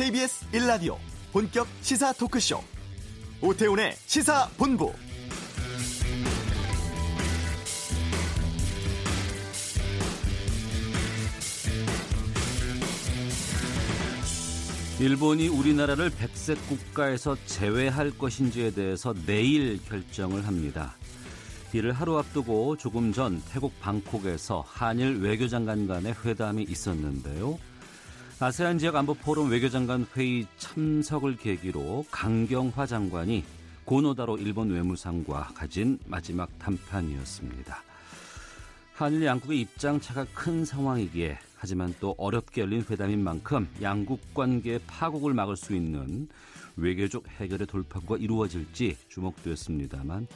KBS 1라디오 본격 시사 토크쇼 오태훈의 시사본부 일본이 우리나라를 백색 국가에서 제외할 것인지에 대해서 내일 결정을 합니다. 이를 하루 앞두고 조금 전 태국 방콕에서 한일 외교장관 간의 회담이 있었는데요. 아세안 지역 안보 포럼 외교장관 회의 참석을 계기로 강경화 장관이 고노다로 일본 외무상과 가진 마지막 담판이었습니다. 한일 양국의 입장차가 큰 상황이기에 하지만 또 어렵게 열린 회담인 만큼 양국 관계의 파국을 막을 수 있는 외교적 해결의 돌파구가 이루어질지 주목되었습니다만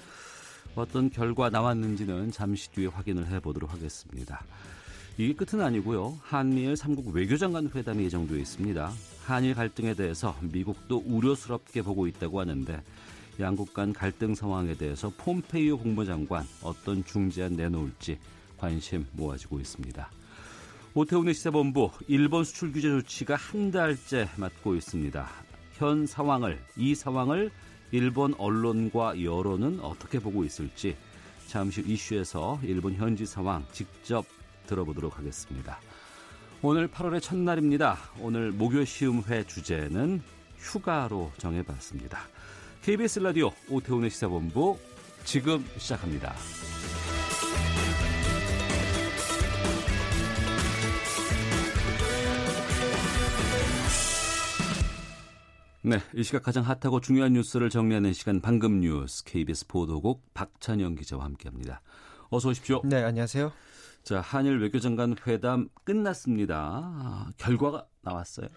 어떤 결과 나왔는지는 잠시 뒤에 확인을 해보도록 하겠습니다. 이게 끝은 아니고요. 한미일 3국 외교장관 회담이 예정되어 있습니다. 한일 갈등에 대해서 미국도 우려스럽게 보고 있다고 하는데 양국 간 갈등 상황에 대해서 폼페이오 국무장관 어떤 중재안 내놓을지 관심 모아지고 있습니다. 오태훈의 시사본부 일본 수출 규제 조치가 한 달째 맞고 있습니다. 현 상황을 이 상황을 일본 언론과 여론은 어떻게 보고 있을지 잠시 이슈에서 일본 현지 상황 직접 들어보도록 하겠습니다. 오늘 8월의 첫날입니다. 오늘 목요 시음회 주제는 휴가로 정해봤습니다. KBS 라디오 오태훈의 시사본부 지금 시작합니다. 네, 이 시각 가장 핫하고 중요한 뉴스를 정리하는 시간 방금 뉴스 KBS 보도국 박찬영 기자와 함께합니다. 어서 오십시오. 네, 안녕하세요. 자, 한일 외교장관 회담 끝났습니다. 아, 결과가 나왔어요.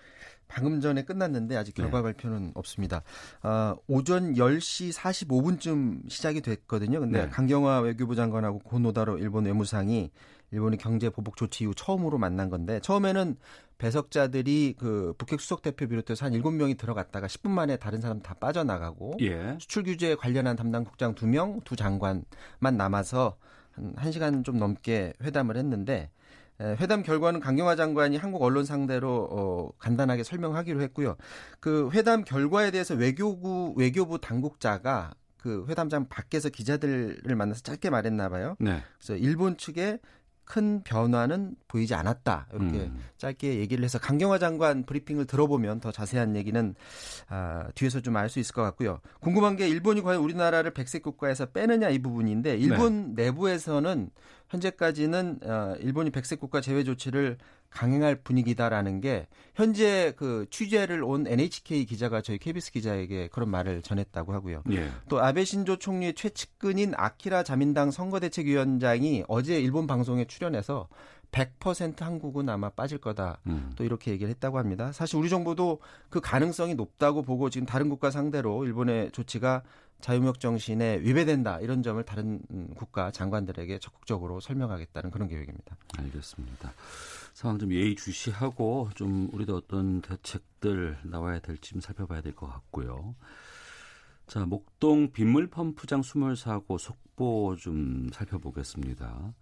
방금 전에 끝났는데 아직 결과 네. 발표는 없습니다. 아, 오전 10시 45분쯤 시작이 됐거든요. 근데 네. 강경화 외교부 장관하고 고노다로 일본 외무상이 일본의 경제 보복 조치 이후 처음으로 만난 건데 처음에는 배석자들이 그 북핵 수석 대표 비롯해서 한 7명이 들어갔다가 10분 만에 다른 사람 다 빠져나가고 예. 수출 규제에 관련한 담당 국장 2명, 두 장관만 남아서 한 1시간 좀 넘게 회담을 했는데 회담 결과는 강경화 장관이 한국 언론 상대로 어, 간단하게 설명하기로 했고요. 그 회담 결과에 대해서 외교부 외교부 당국자가 그 회담장 밖에서 기자들을 만나서 짧게 말했나 봐요. 네. 그래서 일본 측에 큰 변화는 보이지 않았다. 이렇게 음. 짧게 얘기를 해서 강경화 장관 브리핑을 들어보면 더 자세한 얘기는 아, 뒤에서 좀 알 수 있을 것 같고요. 궁금한 게 일본이 과연 우리나라를 백색 국가에서 빼느냐 이 부분인데 일본 네. 내부에서는 현재까지는 어, 일본이 백색 국가 제외 조치를 강행할 분위기다라는 게 현재 그 취재를 온 NHK 기자가 저희 KBS 기자에게 그런 말을 전했다고 하고요. 예. 또 아베 신조 총리의 최측근인 아키라 자민당 선거대책위원장이 어제 일본 방송에 출연해서 100% 한국은 아마 빠질 거다. 음. 또 이렇게 얘기를 했다고 합니다. 사실 우리 정부도 그 가능성이 높다고 보고 지금 다른 국가 상대로 일본의 조치가 자유무역 정신에 위배된다 이런 점을 다른 국가 장관들에게 적극적으로 설명하겠다는 그런 계획입니다. 알겠습니다. 상황 좀 예의주시하고 좀 우리도 어떤 대책들 나와야 될지 좀 살펴봐야 될 것 같고요. 자, 목동 빗물 펌프장 수몰 사고 속보 좀 살펴보겠습니다.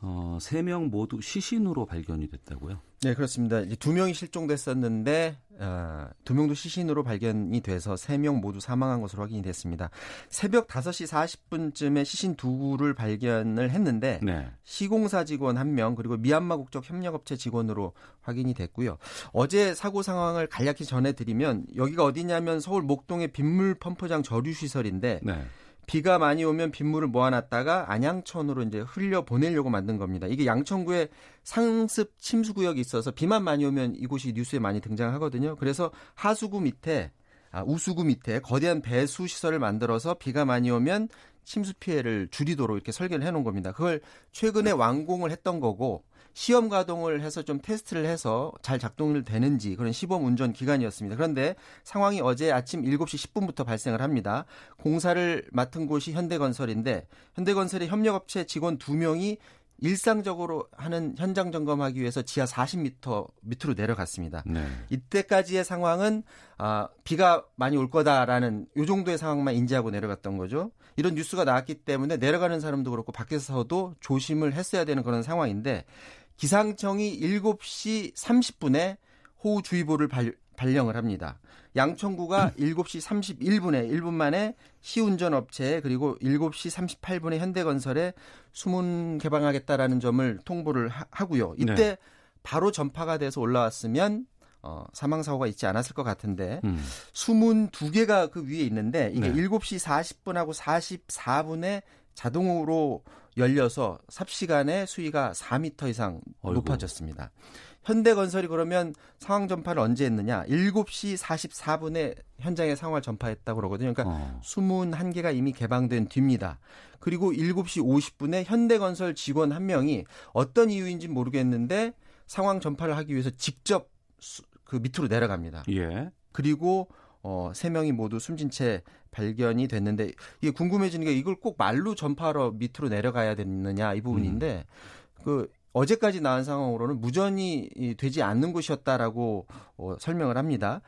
어, 3명 모두 시신으로 발견이 됐다고요? 네, 그렇습니다. 이제 두 명이 실종됐었는데 어, 두 명도 시신으로 발견이 돼서 세명 모두 사망한 것으로 확인이 됐습니다. 새벽 5시 40분쯤에 시신 두 구를 발견을 했는데 네. 시공사 직원 한명 그리고 미얀마 국적 협력업체 직원으로 확인이 됐고요. 어제 사고 상황을 간략히 전해드리면 여기가 어디냐면 서울 목동의 빗물 펌프장 저류 시설인데 네. 비가 많이 오면 빗물을 모아놨다가 안양천으로 이제 흘려 보내려고 만든 겁니다. 이게 양천구에 상습 침수 구역이 있어서 비만 많이 오면 이곳이 뉴스에 많이 등장하거든요. 그래서 하수구 밑에 아, 우수구 밑에 거대한 배수 시설을 만들어서 비가 많이 오면 침수 피해를 줄이도록 이렇게 설계를 해놓은 겁니다. 그걸 최근에 완공을 했던 거고 시험 가동을 해서 좀 테스트를 해서 잘 작동을 되는지 그런 시범 운전 기간이었습니다. 그런데 상황이 어제 아침 7시 10분부터 발생을 합니다. 공사를 맡은 곳이 현대건설인데 현대건설의 협력업체 직원 2명이 일상적으로 하는 현장 점검하기 위해서 지하 40m 밑으로 내려갔습니다. 네. 이때까지의 상황은 아, 비가 많이 올 거다라는 요 정도의 상황만 인지하고 내려갔던 거죠. 이런 뉴스가 나왔기 때문에 내려가는 사람도 그렇고 밖에서도 조심을 했어야 되는 그런 상황인데 기상청이 7시 30분에 호우주의보를 발, 발령을 합니다. 양천구가 7시 31분에 1분 만에 시운전 업체에 그리고 7시 38분에 현대건설에 수문 개방하겠다라는 점을 통보를 하, 고요 이때 네. 바로 전파가 돼서 올라왔으면 어, 사망 사고가 있지 않았을 것 같은데 음. 수문 두 개가 그 위에 있는데 이게 네. 7시 40분하고 44분에 자동으로 열려서 삽시간에 수위가 4m 이상 어이구. 높아졌습니다. 현대건설이 그러면 상황 전파를 언제 했느냐? 7시 44분에 현장에 상황을 전파했다고 그러거든요. 그러니까 어. 수문 한 개가 이미 개방된 뒤입니다. 그리고 7시 50분에 현대건설 직원 한 명이 어떤 이유인지 모르겠는데 상황 전파를 하기 위해서 직접 수, 그 밑으로 내려갑니다. 예. 그리고 어, 세 명이 모두 숨진 채 발견이 됐는데 이게 궁금해지는 게 이걸 꼭 말로 전파하러 밑으로 내려가야 되느냐 이 부분인데 음. 그 어제까지 나온 상황으로는 무전이 되지 않는 곳이었다라고 어, 설명을 합니다.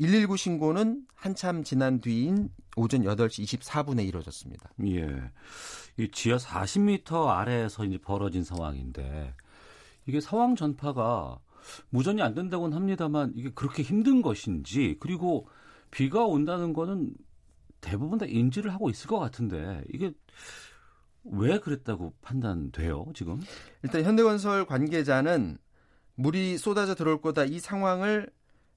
119 신고는 한참 지난 뒤인 오전 8시 24분에 이루어졌습니다. 예. 이 지하 40m 아래에서 이제 벌어진 상황인데 이게 상황 전파가 무전이 안 된다고는 합니다만 이게 그렇게 힘든 것인지 그리고 비가 온다는 거는 대부분 다 인지를 하고 있을 것 같은데 이게 왜 그랬다고 판단돼요, 지금? 일단 현대건설 관계자는 물이 쏟아져 들어올 거다 이 상황을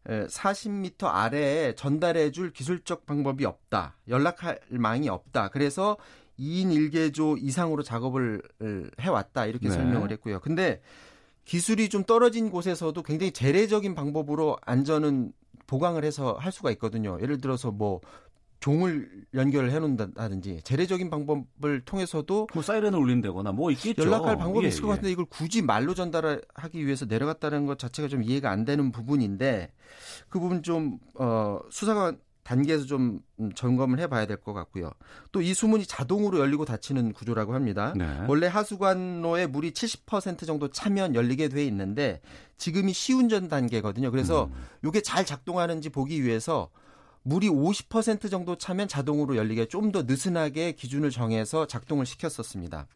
40m 아래에 전달해 줄 기술적 방법이 없다. 연락할 망이 없다. 그래서 2인 1개조 이상으로 작업을 해왔다. 이렇게 네. 설명을 했고요. 근데 기술이 좀 떨어진 곳에서도 굉장히 재래적인 방법으로 안전은 보강을 해서 할 수가 있거든요. 예를 들어서 뭐 종을 연결해 놓는다든지 재래적인 방법을 통해서도 뭐 사이렌을 울린다거나 뭐 있겠죠. 연락할 방법이 예, 있을 것 예. 같은데 이걸 굳이 말로 전달하기 위해서 내려갔다는 것 자체가 좀 이해가 안 되는 부분인데 그 부분 좀 어, 수사관 단계에서 좀 점검을 해봐야 될 것 같고요. 또 이 수문이 자동으로 열리고 닫히는 구조라고 합니다. 네. 원래 하수관로에 물이 70% 정도 차면 열리게 돼 있는데 지금이 시운전 단계거든요. 그래서 음. 이게 잘 작동하는지 보기 위해서 물이 50% 정도 차면 자동으로 열리게 좀 더 느슨하게 기준을 정해서 작동을 시켰었습니다.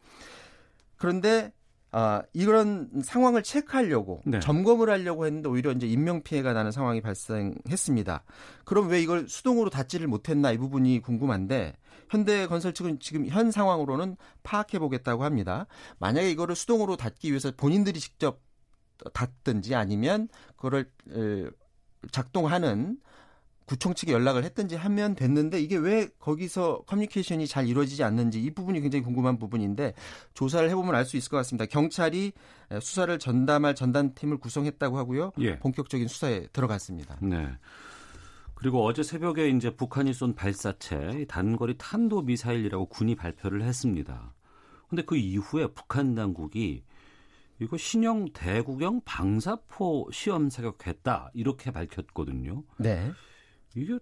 그런데 아, 이런 상황을 체크하려고 네. 점검을 하려고 했는데 오히려 이제 인명 피해가 나는 상황이 발생했습니다. 그럼 왜 이걸 수동으로 닫지를 못했나 이 부분이 궁금한데 현대건설 측은 지금 현 상황으로는 파악해 보겠다고 합니다. 만약에 이거를 수동으로 닫기 위해서 본인들이 직접 닫든지 아니면 그거를 작동하는 구청 측에 연락을 했든지 하면 됐는데 이게 왜 거기서 커뮤니케이션이 잘 이루어지지 않는지 이 부분이 굉장히 궁금한 부분인데 조사를 해보면 알 수 있을 것 같습니다. 경찰이 수사를 전담할 전담팀을 구성했다고 하고요. 예. 본격적인 수사에 들어갔습니다. 네. 그리고 어제 새벽에 이제 북한이 쏜 발사체 단거리 탄도 미사일이라고 군이 발표를 했습니다. 근데 그 이후에 북한 당국이 이거 신형 대구경 방사포 시험 사격했다 이렇게 밝혔거든요. 네. 이게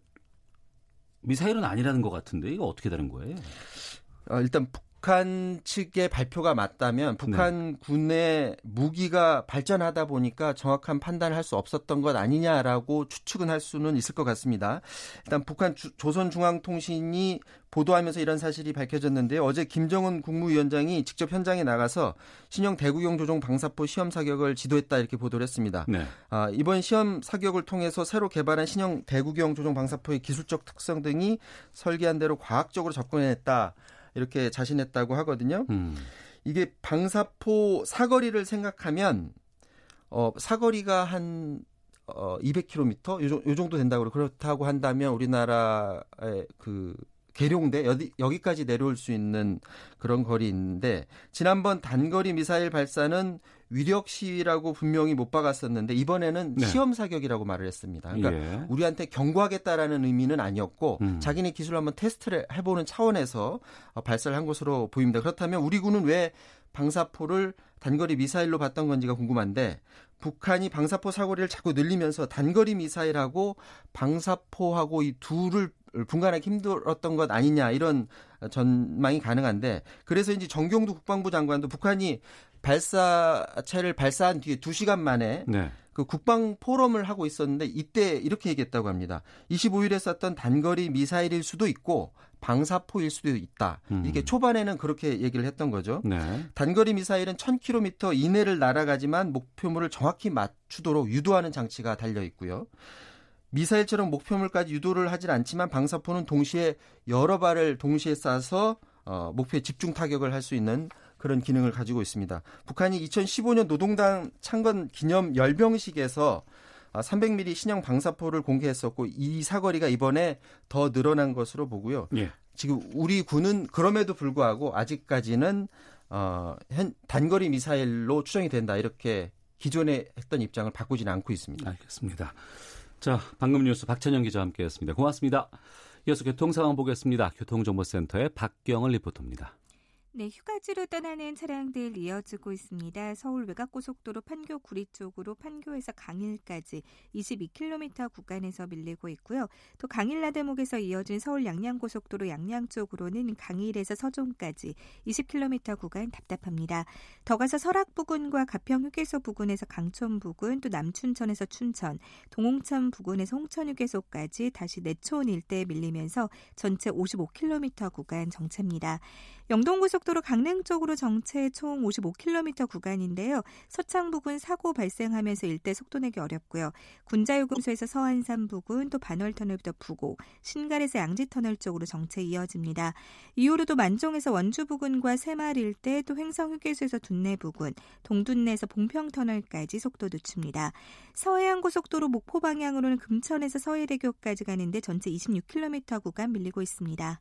미사일은 아니라는 것 같은데 이거 어떻게 다른 거예요? 어, 일단 북한 측의 발표가 맞다면 북한 네. 군의 무기가 발전하다 보니까 정확한 판단을 할 수 없었던 것 아니냐라고 추측은 할 수는 있을 것 같습니다. 일단 북한 주, 조선중앙통신이 보도하면서 이런 사실이 밝혀졌는데요. 어제 김정은 국무위원장이 직접 현장에 나가서 신형 대구경 조종 방사포 시험 사격을 지도했다 이렇게 보도를 했습니다. 네. 아, 이번 시험 사격을 통해서 새로 개발한 신형 대구경 조종 방사포의 기술적 특성 등이 설계한 대로 과학적으로 접근했다. 이렇게 자신했다고 하거든요. 음. 이게 방사포 사거리를 생각하면 어 사거리가 한 어, 200km 요, 요 정도 된다고 그렇다고 한다면 우리나라의 그 계룡대 여기, 여기까지 내려올 수 있는 그런 거리인데 지난번 단거리 미사일 발사는 위력 시위라고 분명히 못 박았었는데 이번에는 네. 시험 사격이라고 말을 했습니다. 그러니까 예. 우리한테 경고하겠다라는 의미는 아니었고 음. 자기네 기술을 한번 테스트를 해보는 차원에서 어, 발사를 한 것으로 보입니다. 그렇다면 우리 군은 왜 방사포를 단거리 미사일로 봤던 건지가 궁금한데 북한이 방사포 사거리를 자꾸 늘리면서 단거리 미사일하고 방사포하고 이 둘을 분간하기 힘들었던 것 아니냐 이런 전망이 가능한데 그래서 이제 정경두 국방부 장관도 북한이 발사체를 발사한 뒤에 2시간 만에 네. 그 국방 포럼을 하고 있었는데 이때 이렇게 얘기했다고 합니다. 25일에 쐈던 단거리 미사일일 수도 있고 방사포일 수도 있다. 음. 이게 초반에는 그렇게 얘기를 했던 거죠. 네. 단거리 미사일은 1000km 이내를 날아가지만 목표물을 정확히 맞추도록 유도하는 장치가 달려 있고요. 미사일처럼 목표물까지 유도를 하진 않지만 방사포는 동시에 여러 발을 동시에 쏴서 어, 목표에 집중 타격을 할 수 있는 그런 기능을 가지고 있습니다. 북한이 2015년 노동당 창건 기념 열병식에서 300mm 아, 신형 방사포를 공개했었고 이 사거리가 이번에 더 늘어난 것으로 보고요. 예. 지금 우리 군은 그럼에도 불구하고 아직까지는 어, 현 단거리 미사일로 추정이 된다 이렇게 기존에 했던 입장을 바꾸지는 않고 있습니다. 알겠습니다. 자, 방금 뉴스 박찬영 기자와 함께했습니다. 고맙습니다. 이어서 교통 상황 보겠습니다. 교통정보센터의 박경을 리포터입니다. 네, 휴가지로 떠나는 차량들 이어지고 있습니다. 서울 외곽고속도로 판교 구리 쪽으로 판교에서 강일까지 22km 구간에서 밀리고 있고요. 또 강일 나대목에서 이어진 서울 양양고속도로 양양 쪽으로는 강일에서 서종까지 20km 구간 답답합니다. 더 가서 설악 부근과 가평 휴게소 부근에서 강촌 부근, 또 남춘천에서 춘천, 동홍천 부근에서 홍천 휴게소까지 다시 내촌 일대에 밀리면서 전체 55km 구간 정체입니다. 영동고속도로 강릉 쪽으로 정체 총 55km 구간인데요. 서창 부근 사고 발생하면서 일대 속도 내기 어렵고요. 군자요금소에서 서안산 부근 또 반월터널부터 부고 신갈에서 양지터널 쪽으로 정체 이어집니다. 이후로도 만종에서 원주 부근과 새마을 일대 또 횡성휴게소에서 둔내 부근 동둔내에서 봉평터널까지 속도 늦춥니다. 서해안고속도로 목포 방향으로는 금천에서 서해대교까지 가는데 전체 26km 구간 밀리고 있습니다.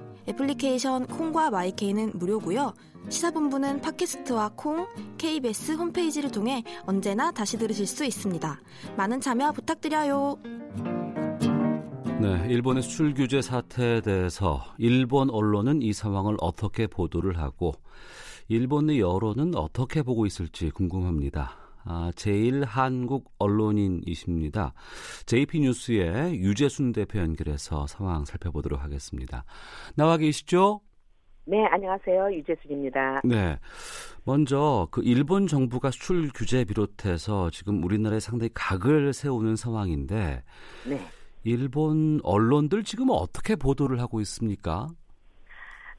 애플리케이션 콩과 마이케이는 무료고요. 시사본부는 팟캐스트와 콩, KBS 홈페이지를 통해 언제나 다시 들으실 수 있습니다. 많은 참여 부탁드려요. 네, 일본의 수출 규제 사태에 대해서 일본 언론은 이 상황을 어떻게 보도를 하고 일본의 여론은 어떻게 보고 있을지 궁금합니다. 아, 제일 한국 언론인이십니다. JP뉴스의 유재순 대표 연결해서 상황 살펴보도록 하겠습니다. 나와 계시죠? 네, 안녕하세요. 유재순입니다. 네. 먼저 그 일본 정부가 수출 규제 비롯해서 지금 우리나라에 상당히 각을 세우는 상황인데 네. 일본 언론들 지금 어떻게 보도를 하고 있습니까?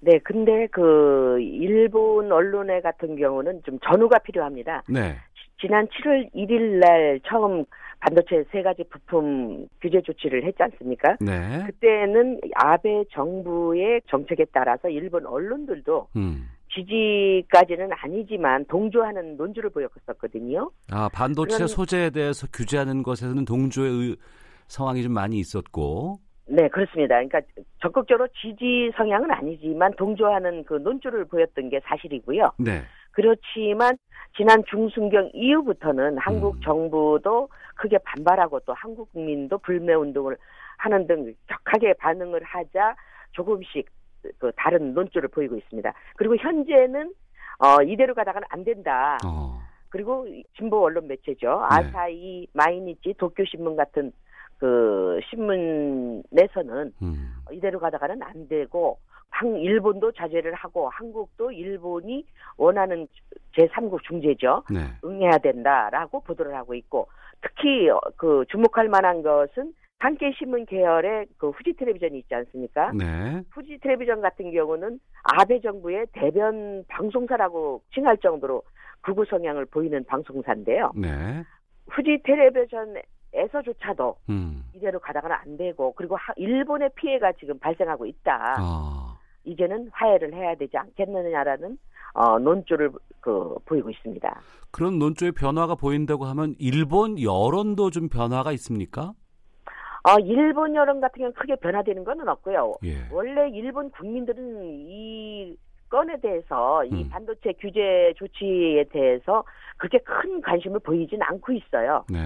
네, 근데 그 일본 언론의 같은 경우는 좀 전후가 필요합니다. 네. 지난 7월 1일 날 처음 반도체 세 가지 부품 규제 조치를 했지 않습니까? 네. 그때는 아베 정부의 정책에 따라서 일본 언론들도 음. 지지까지는 아니지만 동조하는 논조를 보였었거든요. 아 반도체 그런... 소재에 대해서 규제하는 것에서는 동조의 의... 상황이 좀 많이 있었고. 네, 그렇습니다. 그러니까 적극적으로 지지 성향은 아니지만 동조하는 그 논조를 보였던 게 사실이고요. 네. 그렇지만 지난 중순경 이후부터는 한국 음. 정부도 크게 반발하고 또 한국 국민도 불매 운동을 하는 등 격하게 반응을 하자 조금씩 그 다른 논조를 보이고 있습니다. 그리고 현재는 어 이대로 가다가는 안 된다. 어. 그리고 진보 언론 매체죠. 네. 아사히, 마이니치, 도쿄 신문 같은 그 신문에서는 음. 이대로 가다가는 안 되고 한 일본도 자제를 하고 한국도 일본이 원하는 제3국 중재죠. 네. 응해야 된다라고 보도를 하고 있고 특히 그 주목할 만한 것은 한계 신문 계열의 그 후지 텔레비전이 있지 않습니까? 네. 후지 텔레비전 같은 경우는 아베 정부의 대변 방송사라고 칭할 정도로 극우 성향을 보이는 방송사인데요. 네. 후지 텔레비전 에서조차도 음. 이대로 가다가는 안 되고 그리고 하, 일본의 피해가 지금 발생하고 있다. 아. 이제는 화해를 해야 되지 않겠느냐라는 어, 논조를 그 보이고 있습니다. 그런 논조의 변화가 보인다고 하면 일본 여론도 좀 변화가 있습니까? 어, 일본 여론 같은 경우는 크게 변화되는 것은 없고요. 예. 원래 일본 국민들은 이 건에 대해서 이 음. 반도체 규제 조치에 대해서 그렇게 큰 관심을 보이진 않고 있어요. 네.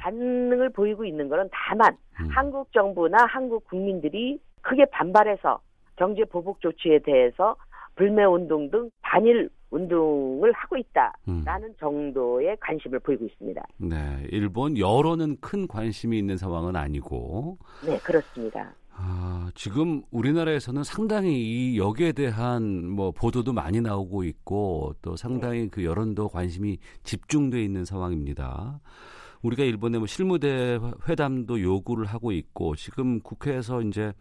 반응을 보이고 있는 것은 다만 음. 한국 정부나 한국 국민들이 크게 반발해서 경제 보복 조치에 대해서 불매 운동 등 반일 운동을 하고 있다라는 음. 정도의 관심을 보이고 있습니다. 네, 일본 여론은 큰 관심이 있는 상황은 아니고. 네, 그렇습니다. 아, 지금 우리나라에서는 상당히 이 여기에 대한 뭐 보도도 많이 나오고 있고 또 상당히 네. 그 여론도 관심이 집중돼 있는 상황입니다. 우리가 일본의 뭐 실무대 회담도 요구를 하고 있고 지금 국회에서 이제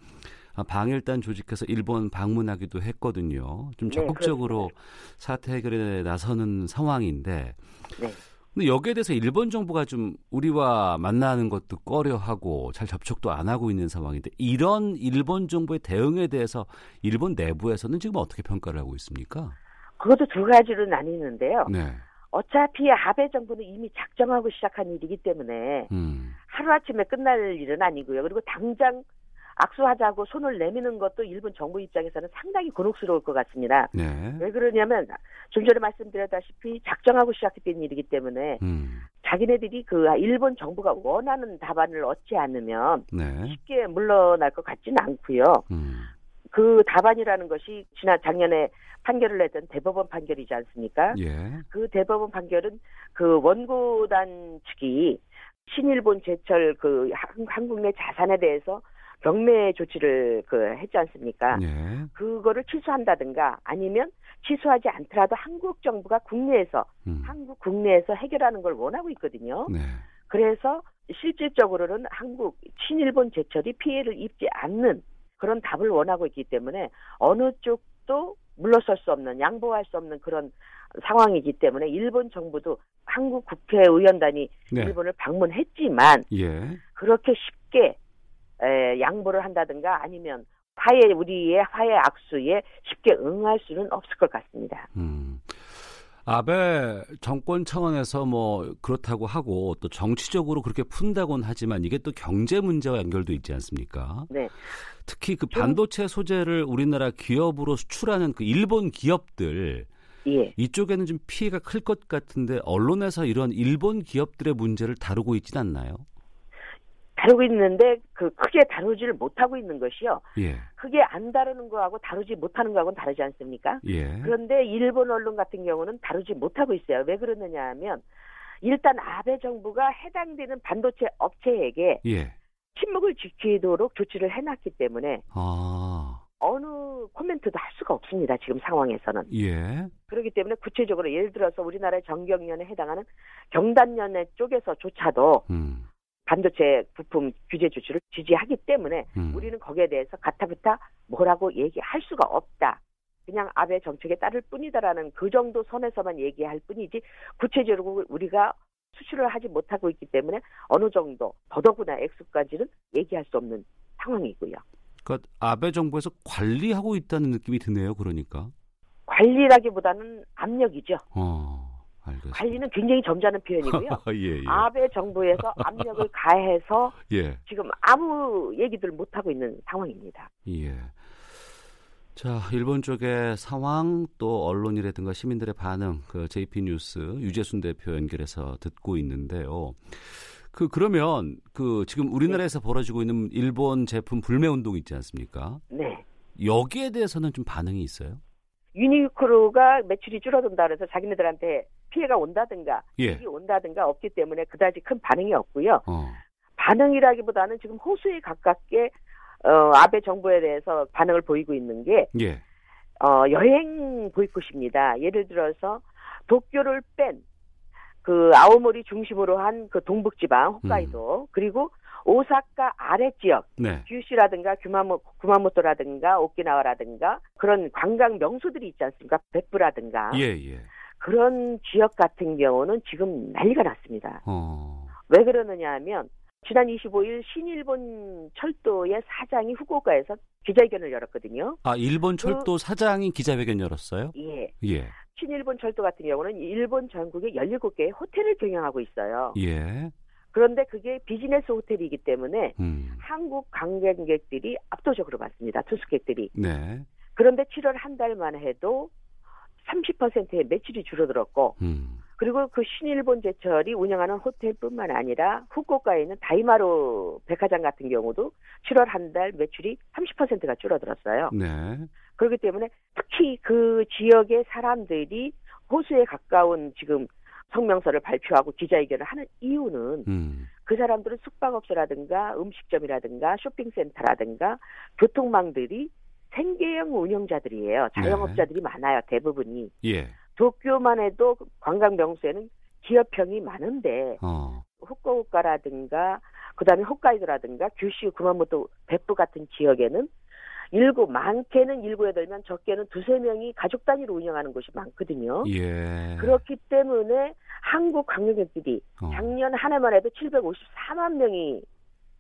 방일단 조직해서 일본 방문하기도 했거든요. 좀 네, 적극적으로 네, 사태 해결에 나서는 상황인데 네. 근데 여기에 대해서 일본 정부가 좀 우리와 만나는 것도 꺼려하고 잘 접촉도 안 하고 있는 상황인데 이런 일본 정부의 대응에 대해서 일본 내부에서는 지금 어떻게 평가를 하고 있습니까? 그것도 두 가지로 나뉘는데요. 네. 어차피 아베 정부는 이미 작정하고 시작한 일이기 때문에 음. 하루아침에 끝날 일은 아니고요. 그리고 당장 악수하자고 손을 내미는 것도 일본 정부 입장에서는 상당히 곤혹스러울 것 같습니다. 네. 왜 그러냐면 좀 전에 말씀드렸다시피 작정하고 시작했던 일이기 때문에 음. 자기네들이 그 일본 정부가 원하는 답안을 얻지 않으면 네. 쉽게 물러날 것 같지는 않고요. 음. 그 답안이라는 것이 지난 작년에 판결을 냈던 대법원 판결이지 않습니까? 예. 그 대법원 판결은 그 원고단 측이 신일본 제철 그 한국 내 자산에 대해서 경매 조치를 그 했지 않습니까? 네. 그거를 취소한다든가 아니면 취소하지 않더라도 한국 정부가 국내에서 음. 한국 국내에서 해결하는 걸 원하고 있거든요. 네. 그래서 실질적으로는 한국 친일본 제철이 피해를 입지 않는 그런 답을 원하고 있기 때문에 어느 쪽도 물러설 수 없는 양보할 수 없는 그런 상황이기 때문에 일본 정부도 한국 국회의원단이 네. 일본을 방문했지만 예. 그렇게 쉽게 에, 양보를 한다든가 아니면 화해 우리의 화해 악수에 쉽게 응할 수는 없을 것 같습니다. 음. 아베 정권 차원에서 뭐 그렇다고 하고 또 정치적으로 그렇게 푼다곤 하지만 이게 또 경제 문제와 연결도 있지 않습니까? 네. 특히 그 반도체 소재를 우리나라 기업으로 수출하는 그 일본 기업들 예. 이쪽에는 좀 피해가 클 것 같은데 언론에서 이런 일본 기업들의 문제를 다루고 있지는 않나요? 다루고 있는데 그 크게 다루지를 못하고 있는 것이요. 예. 크게 안 다루는 거하고 다루지 못하는 거하고는 다르지 않습니까? 예. 그런데 일본 언론 같은 경우는 다루지 못하고 있어요. 왜 그러느냐 하면 일단 아베 정부가 해당되는 반도체 업체에게 예. 침묵을 지키도록 조치를 해놨기 때문에 아. 어느 코멘트도 할 수가 없습니다. 지금 상황에서는. 예. 그렇기 때문에 구체적으로 예를 들어서 우리나라의 정경련에 해당하는 경단련회 쪽에서조차도 음. 반도체 부품 규제 조치를 지지하기 때문에 음. 우리는 거기에 대해서 가타부타 뭐라고 얘기할 수가 없다. 그냥 아베 정책에 따를 뿐이다라는 그 정도 선에서만 얘기할 뿐이지 구체적으로 우리가 수출을 하지 못하고 있기 때문에 어느 정도 더더구나 액수까지는 얘기할 수 없는 상황이고요. 그러니까 아베 정부에서 관리하고 있다는 느낌이 드네요. 그러니까 관리라기보다는 압력이죠. 어. 알겠습니다. 관리는 굉장히 점잖은 표현이고요. 예, 예. 아베 정부에서 압력을 가해서 예. 지금 아무 얘기들 못 하고 있는 상황입니다. 예. 자, 일본 쪽의 상황 또 언론이라든가 시민들의 반응 그 JP 뉴스 유재순 대표 연결해서 듣고 있는데요. 그 그러면 그 지금 우리나라에서 네. 벌어지고 있는 일본 제품 불매 운동 있지 않습니까? 네. 여기에 대해서는 좀 반응이 있어요? 유니크로가 매출이 줄어든다 그래서 자기네들한테 피해가 온다든가 예. 이 온다든가 없기 때문에 그다지 큰 반응이 없고요. 어. 반응이라기보다는 지금 호수에 가깝게 어, 아베 정부에 대해서 반응을 보이고 있는 게 예. 어, 여행 보이콧입니다. 예를 들어서 도쿄를 뺀 그 아오모리 중심으로 한 그 동북 지방 홋카이도 음. 그리고 오사카 아래 지역, 네. 규슈라든가 규마모, 구마모토라든가 오키나와라든가 그런 관광 명소들이 있지 않습니까? 백부라든가. 예, 예. 그런 지역 같은 경우는 지금 난리가 났습니다. 어. 왜 그러느냐 하면 지난 25일 신일본 철도의 사장이 후쿠오카에서 기자회견을 열었거든요. 아, 일본 그 철도 그, 사장이 기자회견 열었어요? 예. 예. 신일본 철도 같은 경우는 일본 전국에 17개의 호텔을 경영하고 있어요. 예. 그런데 그게 비즈니스 호텔이기 때문에 음. 한국 관광객들이 압도적으로 많습니다. 투숙객들이. 네. 그런데 7월 한 달만 해도 30%의 매출이 줄어들었고 음. 그리고 그 신일본 제철이 운영하는 호텔뿐만 아니라 후쿠오카에 있는 다이마루 백화점 같은 경우도 7월 한 달 매출이 30%가 줄어들었어요. 네. 그렇기 때문에 특히 그 지역의 사람들이 호수에 가까운 지금 성명서를 발표하고 기자회견을 하는 이유는 음. 그 사람들은 숙박업소라든가 음식점이라든가 쇼핑센터라든가 교통망들이 생계형 운영자들이에요. 자영업자들이 네. 많아요. 대부분이. 예. 도쿄만 해도 관광 명소에는 기업형이 많은데 어. 후쿠오카라든가 그다음에 홋카이도라든가 규슈, 구마모토, 베프 같은 지역에는 일곱 많게는 일곱 여덟 명 적게는 두세 명이 가족 단위로 운영하는 곳이 많거든요. 예. 그렇기 때문에 한국 관광객들이 어. 작년 한 해만 해도 754만 명이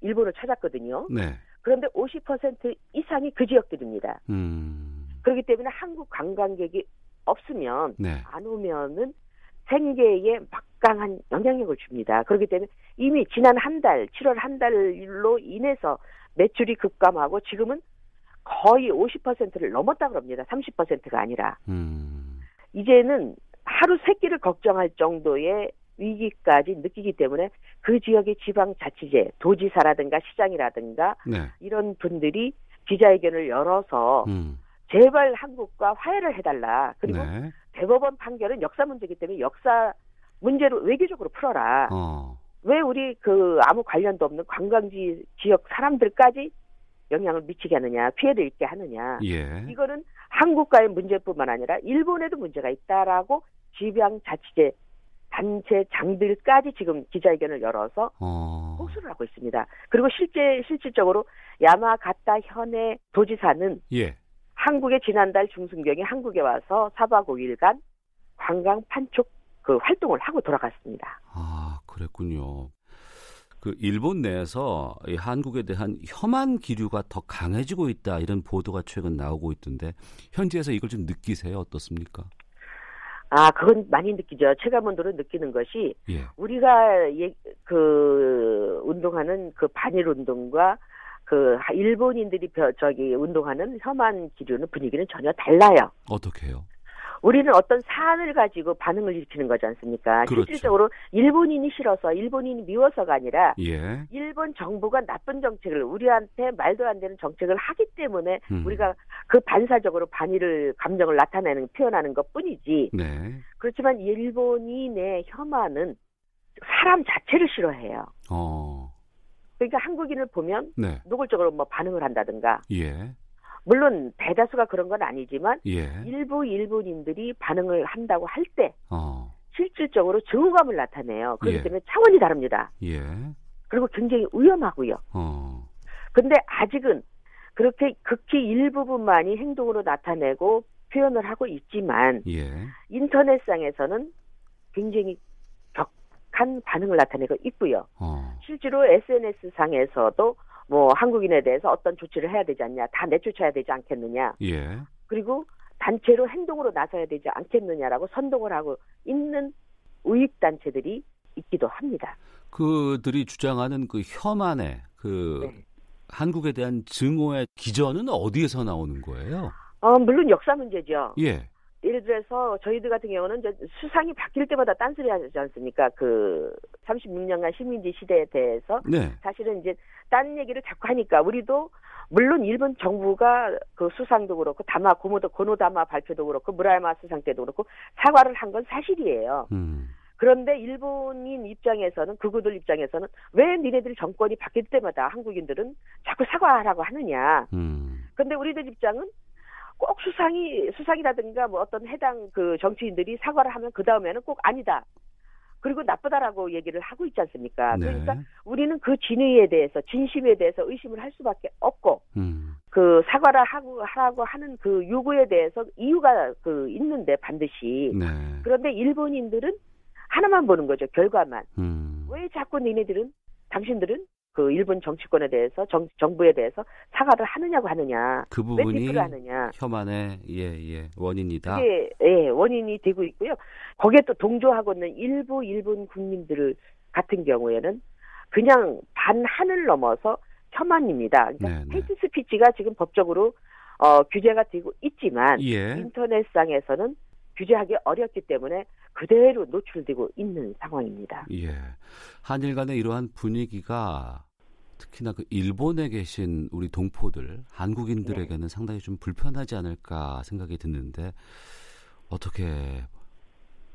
일본을 찾았거든요. 네. 그런데 50% 이상이 그 지역들입니다. 음. 그렇기 때문에 한국 관광객이 없으면 네. 안 오면은 생계에 막강한 영향력을 줍니다. 그렇기 때문에 이미 지난 한 달, 7월 한 달로 인해서 매출이 급감하고 지금은 거의 50%를 넘었다 그럽니다. 30%가 아니라. 음. 이제는 하루 세 끼를 걱정할 정도의 위기까지 느끼기 때문에 그 지역의 지방자치제, 도지사라든가 시장이라든가 네. 이런 분들이 기자회견을 열어서 음. 제발 한국과 화해를 해달라. 그리고 네. 대법원 판결은 역사 문제이기 때문에 역사 문제로 외교적으로 풀어라. 어. 왜 우리 그 아무 관련도 없는 관광지 지역 사람들까지 영향을 미치게 하느냐, 피해를 입게 하느냐. 예. 이거는 한국과의 문제뿐만 아니라 일본에도 문제가 있다라고 지방자치제 단체 장들까지 지금 기자회견을 열어서 어. 호소를 하고 있습니다. 그리고 실제 실질적으로 야마가타 현의 도지사는 예. 한국에 지난달 중순경에 한국에 와서 4박 5일간 관광 판촉 그 활동을 하고 돌아갔습니다. 아, 그랬군요. 그 일본 내에서 이 한국에 대한 혐한 기류가 더 강해지고 있다 이런 보도가 최근 나오고 있던데 현지에서 이걸 좀 느끼세요 어떻습니까? 아, 그건 많이 느끼죠. 체감온도로 느끼는 것이 예. 우리가 예, 그 운동하는 그 반일 운동과 그 일본인들이 저기 운동하는 혐한 기류는 분위기는 전혀 달라요. 어떻게 해요? 우리는 어떤 사안을 가지고 반응을 일으키는 거지 않습니까? 그렇죠. 실질적으로 일본인이 싫어서 일본인이 미워서가 아니라 예. 일본 정부가 나쁜 정책을 우리한테 말도 안 되는 정책을 하기 때문에 음. 우리가 그 반사적으로 반일을 감정을 나타내는 표현하는 것뿐이지. 네. 그렇지만 일본인의 혐한은 사람 자체를 싫어해요. 어. 그러니까 한국인을 보면 네. 노골적으로 뭐 반응을 한다든가 예. 물론 대다수가 그런 건 아니지만 예. 일부 일본인들이 반응을 한다고 할때 어. 실질적으로 증오감을 나타내요. 그렇기 예. 때문에 차원이 다릅니다. 예. 그리고 굉장히 위험하고요. 어. 근데 아직은 그렇게 극히 일부분만이 행동으로 나타내고 표현을 하고 있지만 예. 인터넷상에서는 굉장히 격한 반응을 나타내고 있고요. 어. 실제로 SNS 상에서도 뭐 한국인에 대해서 어떤 조치를 해야 되지 않냐, 다 내쫓아야 되지 않겠느냐. 예. 그리고 단체로 행동으로 나서야 되지 않겠느냐라고 선동을 하고 있는 우익 단체들이 있기도 합니다. 그들이 주장하는 그 혐한의 그 네. 한국에 대한 증오의 기전은 어디에서 나오는 거예요? 어, 물론 역사 문제죠. 예. 예를 들어서 저희들 같은 경우는 이제 수상이 바뀔 때마다 딴소리 하지 않습니까? 그 36년간 식민지 시대에 대해서 네. 사실은 이제 딴 얘기를 자꾸 하니까 우리도 물론 일본 정부가 그 수상도 그렇고 다마 고모도 고노다마 발표도 그렇고 무라야마 수상 때도 그렇고 사과를 한 건 사실이에요. 음. 그런데 일본인 입장에서는 그구들 입장에서는 왜 니네들 정권이 바뀔 때마다 한국인들은 자꾸 사과하라고 하느냐. 음. 근데 우리들 입장은 꼭 수상이 수상이라든가 뭐 어떤 해당 그 정치인들이 사과를 하면 그 다음에는 꼭 아니다. 그리고 나쁘다라고 얘기를 하고 있지 않습니까? 네. 그러니까 우리는 그 진위에 대해서 진심에 대해서 의심을 할 수밖에 없고 음. 그 사과를 하고 하라고 하는 그 요구에 대해서 이유가 그 있는데 반드시 네. 그런데 일본인들은 하나만 보는 거죠 결과만 음. 왜 자꾸 니네들은 당신들은 그 일본 정치권에 대해서 정, 정부에 대해서 사과를 하느냐고 하느냐. 그 부분이 하느냐. 혐한의 예, 예, 원인이다. 예, 예, 원인이 되고 있고요. 거기에 또 동조하고 있는 일부 일본 국민들 같은 경우에는 그냥 반하늘 넘어서 혐한입니다. 그러니까 네, 네. 헤이트 스피치가 지금 법적으로 어, 규제가 되고 있지만 예. 인터넷상에서는 규제하기 어렵기 때문에 그대로 노출되고 있는 상황입니다. 예. 한일 간의 이러한 분위기가 특히나 그 일본에 계신 우리 동포들, 한국인들에게는 네. 상당히 좀 불편하지 않을까 생각이 드는데 어떻게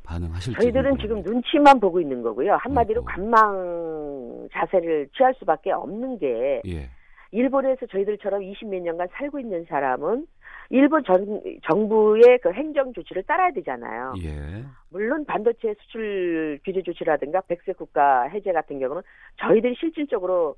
반응하실지 저희들은 지금 눈치만 보고 있는 거고요. 한마디로 어. 관망 자세를 취할 수밖에 없는 게 예. 일본에서 저희들처럼 20몇 년간 살고 있는 사람은 일본 전, 정부의 그 행정 조치를 따라야 되잖아요. 예. 물론 반도체 수출 규제 조치라든가 백색 국가 해제 같은 경우는 저희들이 실질적으로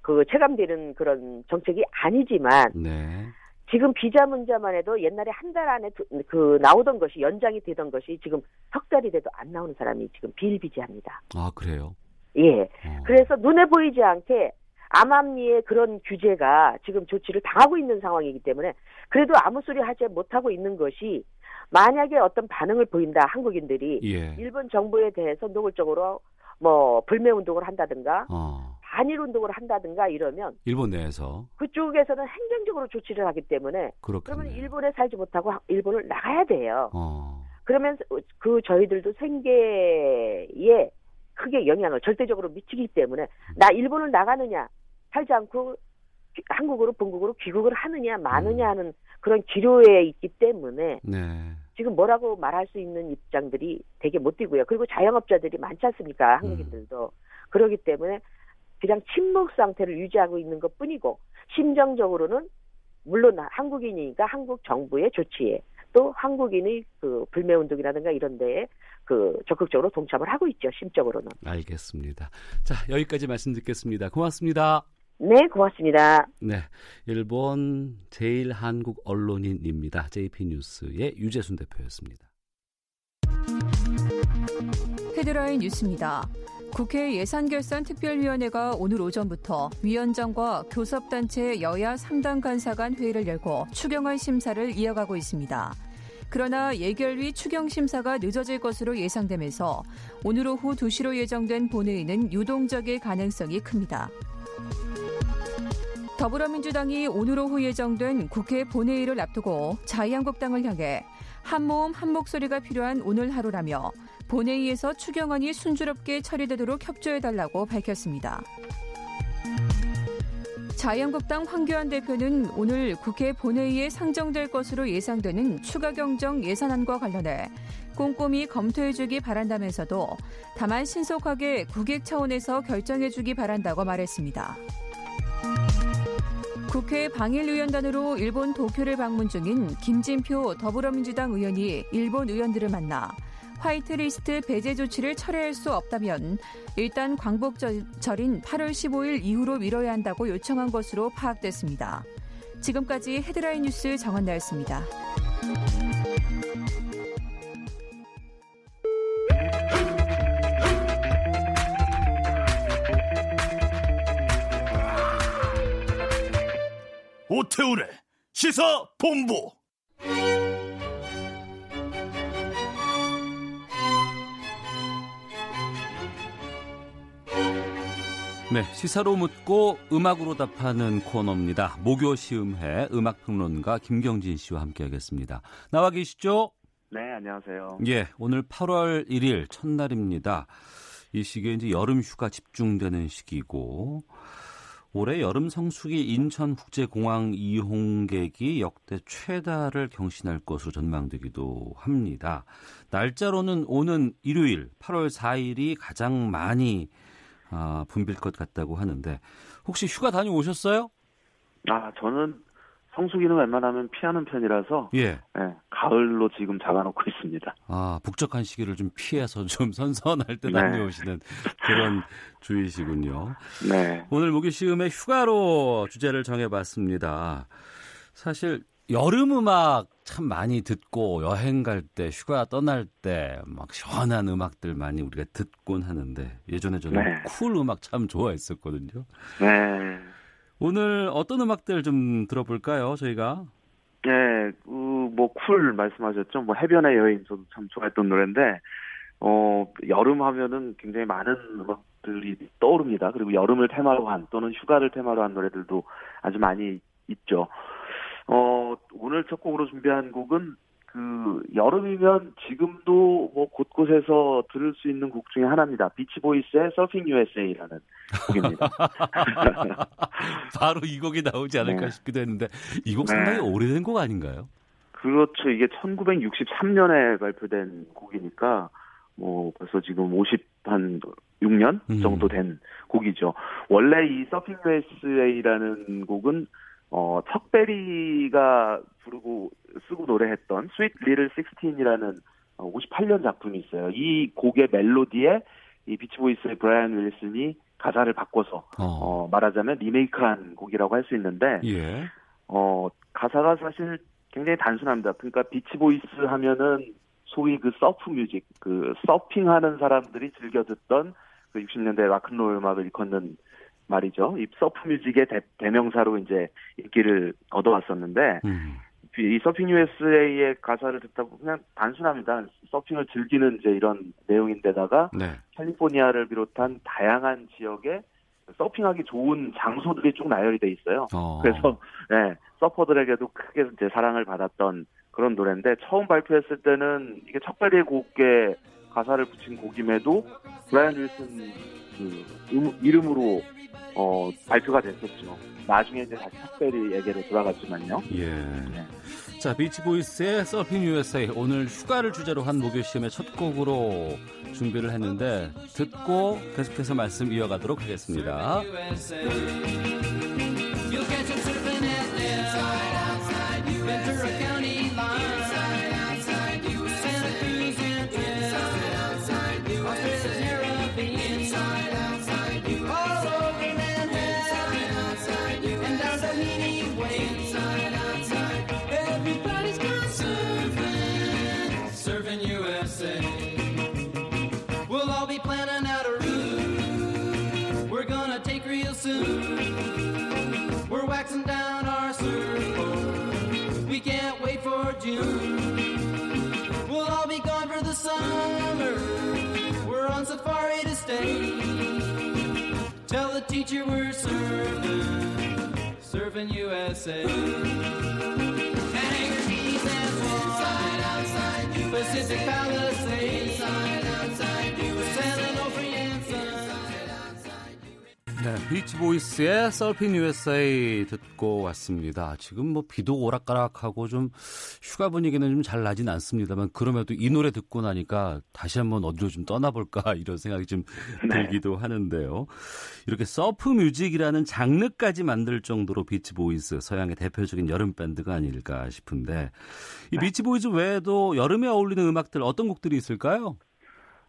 그 체감되는 그런 정책이 아니지만 네. 지금 비자 문제만 해도 옛날에 한 달 안에 그 나오던 것이 연장이 되던 것이 지금 석 달이 돼도 안 나오는 사람이 지금 비일비재합니다. 아 그래요? 예. 어. 그래서 눈에 보이지 않게 암암리의 그런 규제가 지금 조치를 당하고 있는 상황이기 때문에 그래도 아무 소리 하지 못하고 있는 것이 만약에 어떤 반응을 보인다 한국인들이 예. 일본 정부에 대해서 노골적으로 뭐 불매 운동을 한다든가 어. 반일 운동을 한다든가 이러면 일본 내에서 그쪽에서는 행정적으로 조치를 하기 때문에 그렇겠네요. 그러면 일본에 살지 못하고 일본을 나가야 돼요. 어. 그러면 그 저희들도 생계에 크게 영향을 절대적으로 미치기 때문에 나 일본을 나가느냐 살지 않고 한국으로 본국으로 귀국을 하느냐 마느냐 음. 하는 그런 기로에 있기 때문에 네. 지금 뭐라고 말할 수 있는 입장들이 되게 못 뛰고요. 그리고 자영업자들이 많지 않습니까? 한국인들도. 음. 그러기 때문에 그냥 침묵 상태를 유지하고 있는 것 뿐이고 심정적으로는 물론 한국인이니까 한국 정부의 조치에 또 한국인의 그 불매 운동이라든가 이런 데에 그 적극적으로 동참을 하고 있죠. 심적으로는. 알겠습니다. 자, 여기까지 말씀 듣겠습니다. 고맙습니다. 네, 고맙습니다. 네, 일본 제일 한국 언론인입니다. JP 뉴스의 유재순 대표였습니다. 헤드라인 뉴스입니다. 국회 예산결산특별위원회가 오늘 오전부터 위원장과 교섭단체 여야 3당 간사 간 회의를 열고 추경안 심사를 이어가고 있습니다. 그러나 예결위 추경 심사가 늦어질 것으로 예상되면서 오늘 오후 2시로 예정된 본회의는 유동적일 가능성이 큽니다. 더불어민주당이 오늘 오후 예정된 국회 본회의를 앞두고 자유한국당을 향해 한모음 한목소리가 필요한 오늘 하루라며 본회의에서 추경안이 순조롭게 처리되도록 협조해달라고 밝혔습니다. 자유한국당 황교안 대표는 오늘 국회 본회의에 상정될 것으로 예상되는 추가 경정 예산안과 관련해 꼼꼼히 검토해주기 바란다면서도 다만 신속하게 국익 차원에서 결정해주기 바란다고 말했습니다. 국회 방일의원단으로 일본 도쿄를 방문 중인 김진표 더불어민주당 의원이 일본 의원들을 만나 화이트리스트 배제 조치를 철회할 수 없다면 일단 광복절인 8월 15일 이후로 미뤄야 한다고 요청한 것으로 파악됐습니다. 지금까지 헤드라인 뉴스 정원 나였습니다. 오태우래 시사 본부. 네, 시사로 묻고 음악으로 답하는 코너입니다. 목요 시음회 음악 평론가 김경진 씨와 함께하겠습니다. 나와 계시죠? 네, 안녕하세요. 예, 오늘 8월 1일 첫날입니다. 이 시기에 이제 여름 휴가 집중되는 시기고 올해 여름 성수기 인천국제공항 이용객이 역대 최다를 경신할 것으로 전망되기도 합니다. 날짜로는 오는 일요일 8월 4일이 가장 많이 아, 붐빌 것 같다고 하는데 혹시 휴가 다녀오셨어요? 아 저는 성수기는 웬만하면 피하는 편이라서 예. 예. 가을로 지금 잡아놓고 있습니다. 아 북적한 시기를 좀 피해서 좀 선선할 때 네. 다녀오시는 그런 주의시군요. 네. 오늘 목요 시음의 휴가로 주제를 정해봤습니다. 사실 여름 음악 참 많이 듣고 여행 갈 때, 휴가 떠날 때 막 시원한 음악들 많이 우리가 듣곤 하는데 예전에 저는 네. 쿨 음악 참 좋아했었거든요. 네. 오늘 어떤 음악들 좀 들어볼까요, 저희가? 네, 그, 뭐, 쿨 말씀하셨죠. 뭐, 해변의 여인 저도 참 좋아했던 노래인데, 어, 여름 하면은 굉장히 많은 음악들이 떠오릅니다. 그리고 여름을 테마로 한 또는 휴가를 테마로 한 노래들도 아주 많이 있죠. 어, 오늘 첫 곡으로 준비한 곡은 그 여름이면 지금도 뭐 곳곳에서 들을 수 있는 곡 중에 하나입니다. 비치보이스의 서핑 USA라는 곡입니다. 바로 이 곡이 나오지 않을까 네. 싶기도 했는데 이 곡 상당히 네. 오래된 곡 아닌가요? 그렇죠. 이게 1963년에 발표된 곡이니까 뭐 벌써 지금 50한 6년 음. 정도 된 곡이죠. 원래 이 Surfin' USA라는 곡은 어 척베리가 부르고 쓰고 노래했던 Sweet Little 16이라는 58년 작품이 있어요. 이 곡의 멜로디에 이 비치보이스의 브라이언 윌슨이 가사를 바꿔서 어. 어 말하자면 리메이크한 곡이라고 할 수 있는데 예. 어 가사가 사실 굉장히 단순합니다. 그러니까 비치보이스 하면은 소위 그 surf music, 그 서핑하는 사람들이 즐겨 듣던 그 60년대 락큰롤 음악을 일컫는 말이죠. 이 surf music의 대, 명사로 이제 인기를 얻어왔었는데 음. 이 Surfin' USA의 가사를 듣다 보면 그냥 단순합니다. 서핑을 즐기는 이제 이런 내용인데다가 네. 캘리포니아를 비롯한 다양한 지역에 서핑하기 좋은 장소들이 쭉 나열이 돼 있어요. 어. 그래서 네, 서퍼들에게도 크게 이제 사랑을 받았던 그런 노래인데 처음 발표했을 때는 이게 척베리의 곡에 가사를 붙인 곡임에도 브라이언 윌슨 그 음, 이름으로 어, 발표가 됐었죠. 나중에 이제 다시 척베리에게로 돌아갔지만요. 예. 네. 자, 비치보이스의 Surfin' USA 오늘 휴가를 주제로 한 목요 시음의 첫 곡으로 준비를 했는데 듣고 계속해서 말씀 이어가도록 하겠습니다. serving USA. We'll all be planning out a route we're gonna take real soon. We're waxing down our surfboard. We can't wait for June. We'll all be gone for the summer. We're on safari to stay. Tell the teacher we're serving, serving USA. Hey! narcissistic fallacy. Inside, outside, you were selling. 네, 비치보이스의 Surfin' USA 듣고 왔습니다. 지금 뭐 비도 오락가락하고 좀 휴가 분위기는 좀 잘 나진 않습니다만 그럼에도 이 노래 듣고 나니까 다시 한번 어디로 좀 떠나볼까 이런 생각이 좀 네. 들기도 하는데요. 이렇게 surf music이라는 장르까지 만들 정도로 비치보이스 서양의 대표적인 여름 밴드가 아닐까 싶은데 이 네. 비치보이스 외에도 여름에 어울리는 음악들 어떤 곡들이 있을까요?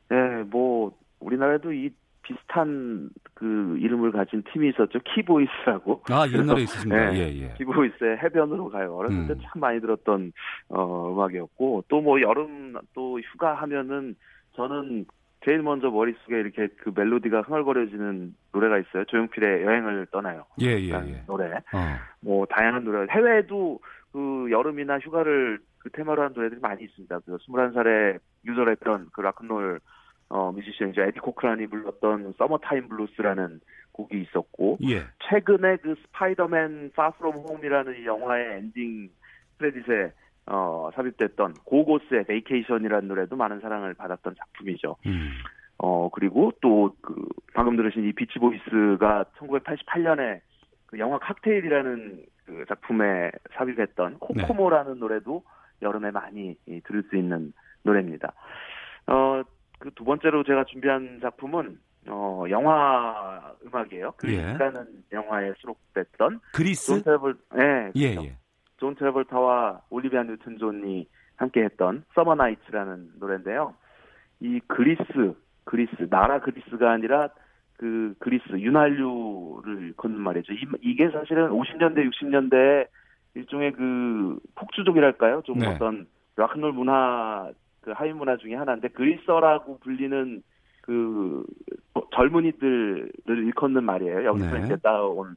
네, 뭐 우리나라에도 이 비슷한 그 이름을 가진 팀이 있었죠. 키보이스라고. 아, 옛날에 있었습니다. 네, 예, 예. 키보이스의 해변으로 가요. 어렸을 음. 때 참 많이 들었던 어, 음악이었고 또 뭐 여름 또 휴가 하면은 저는 제일 먼저 머릿속에 이렇게 그 멜로디가 흥얼거려지는 노래가 있어요. 조용필의 여행을 떠나요. 예, 예, 예. 노래. 어. 뭐 다양한 노래. 해외에도 그 여름이나 휴가를 그 테마로 한 노래들이 많이 있습니다. 그 21살에 요절했던 그 락큰롤 어, 뮤지션이죠. 에디 코크란이 불렀던 Summertime Blues라는 곡이 있었고 예. 최근에 그 Spider-Man Far From Home이라는 이 영화의 엔딩 크레딧에 어, 삽입됐던 고고스의 Vacation이라는 노래도 많은 사랑을 받았던 작품이죠. 음. 어, 그리고 또 그 방금 들으신 이 비치 보이스가 1988년에 그 영화 칵테일이라는 그 작품에 삽입했던 코코모라는 네. 노래도 여름에 많이 들을 수 있는 노래입니다. 어, 그 두 번째로 제가 준비한 작품은 어 영화 음악이에요. Grease라는 예. 영화에 수록됐던 그리스. 존 트래블 네, 예, 예. 존 트래볼타와 올리비아 뉴튼 존이 함께했던 Summer Nights라는 노래인데요. 이 그리스 그리스 나라 그리스가 아니라 그 그리스 윤활유를 걷는 말이죠. 이, 게 사실은 50년대 60년대 일종의 그 폭주족이랄까요? 좀 네. 어떤 락큰롤 문화 그 하위 문화 중에 하나인데 그리스어라고 불리는 그 젊은이들을 일컫는 말이에요. 여기서 네. 이제 따온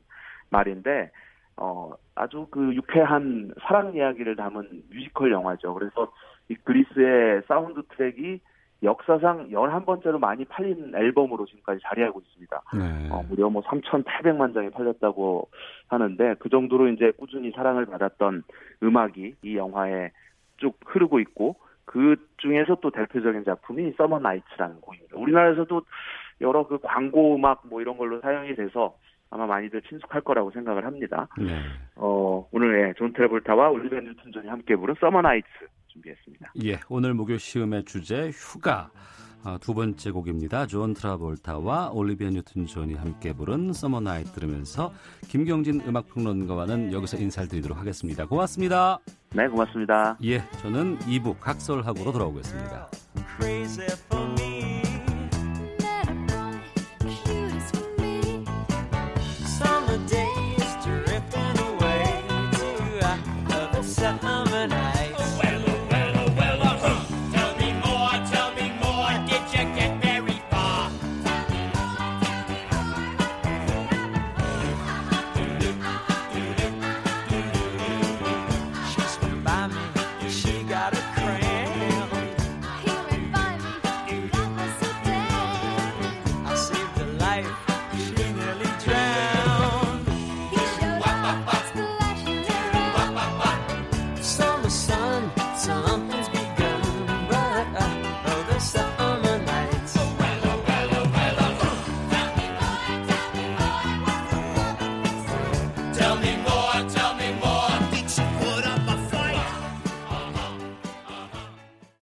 말인데 어 아주 그 유쾌한 사랑 이야기를 담은 뮤지컬 영화죠. 그래서 이 Grease의 사운드 트랙이 역사상 11번째로 많이 팔린 앨범으로 지금까지 자리하고 있습니다. 네. 어, 무려 뭐 3,800만 장이 팔렸다고 하는데 그 정도로 이제 꾸준히 사랑을 받았던 음악이 이 영화에 쭉 흐르고 있고 그 중에서 또 대표적인 작품이 Summer Nights라는 곡입니다. 우리나라에서도 여러 그 광고 음악 뭐 이런 걸로 사용이 돼서 아마 많이들 친숙할 거라고 생각을 합니다. 네. 어, 오늘 예, 존 트래볼타와 올리비아 뉴튼 존이 함께 부른 Summer Nights 준비했습니다. 예, 오늘 목요 시음의 주제 휴가. 어, 두 번째 곡입니다. 존 트라볼타와 올리비아 뉴튼 존이 함께 부른 Summer Night 들으면서 김경진 음악 평론가와는 여기서 인사를 드리도록 하겠습니다. 고맙습니다. 네, 고맙습니다. 예, 저는 2부 각설하고로 돌아오겠습니다.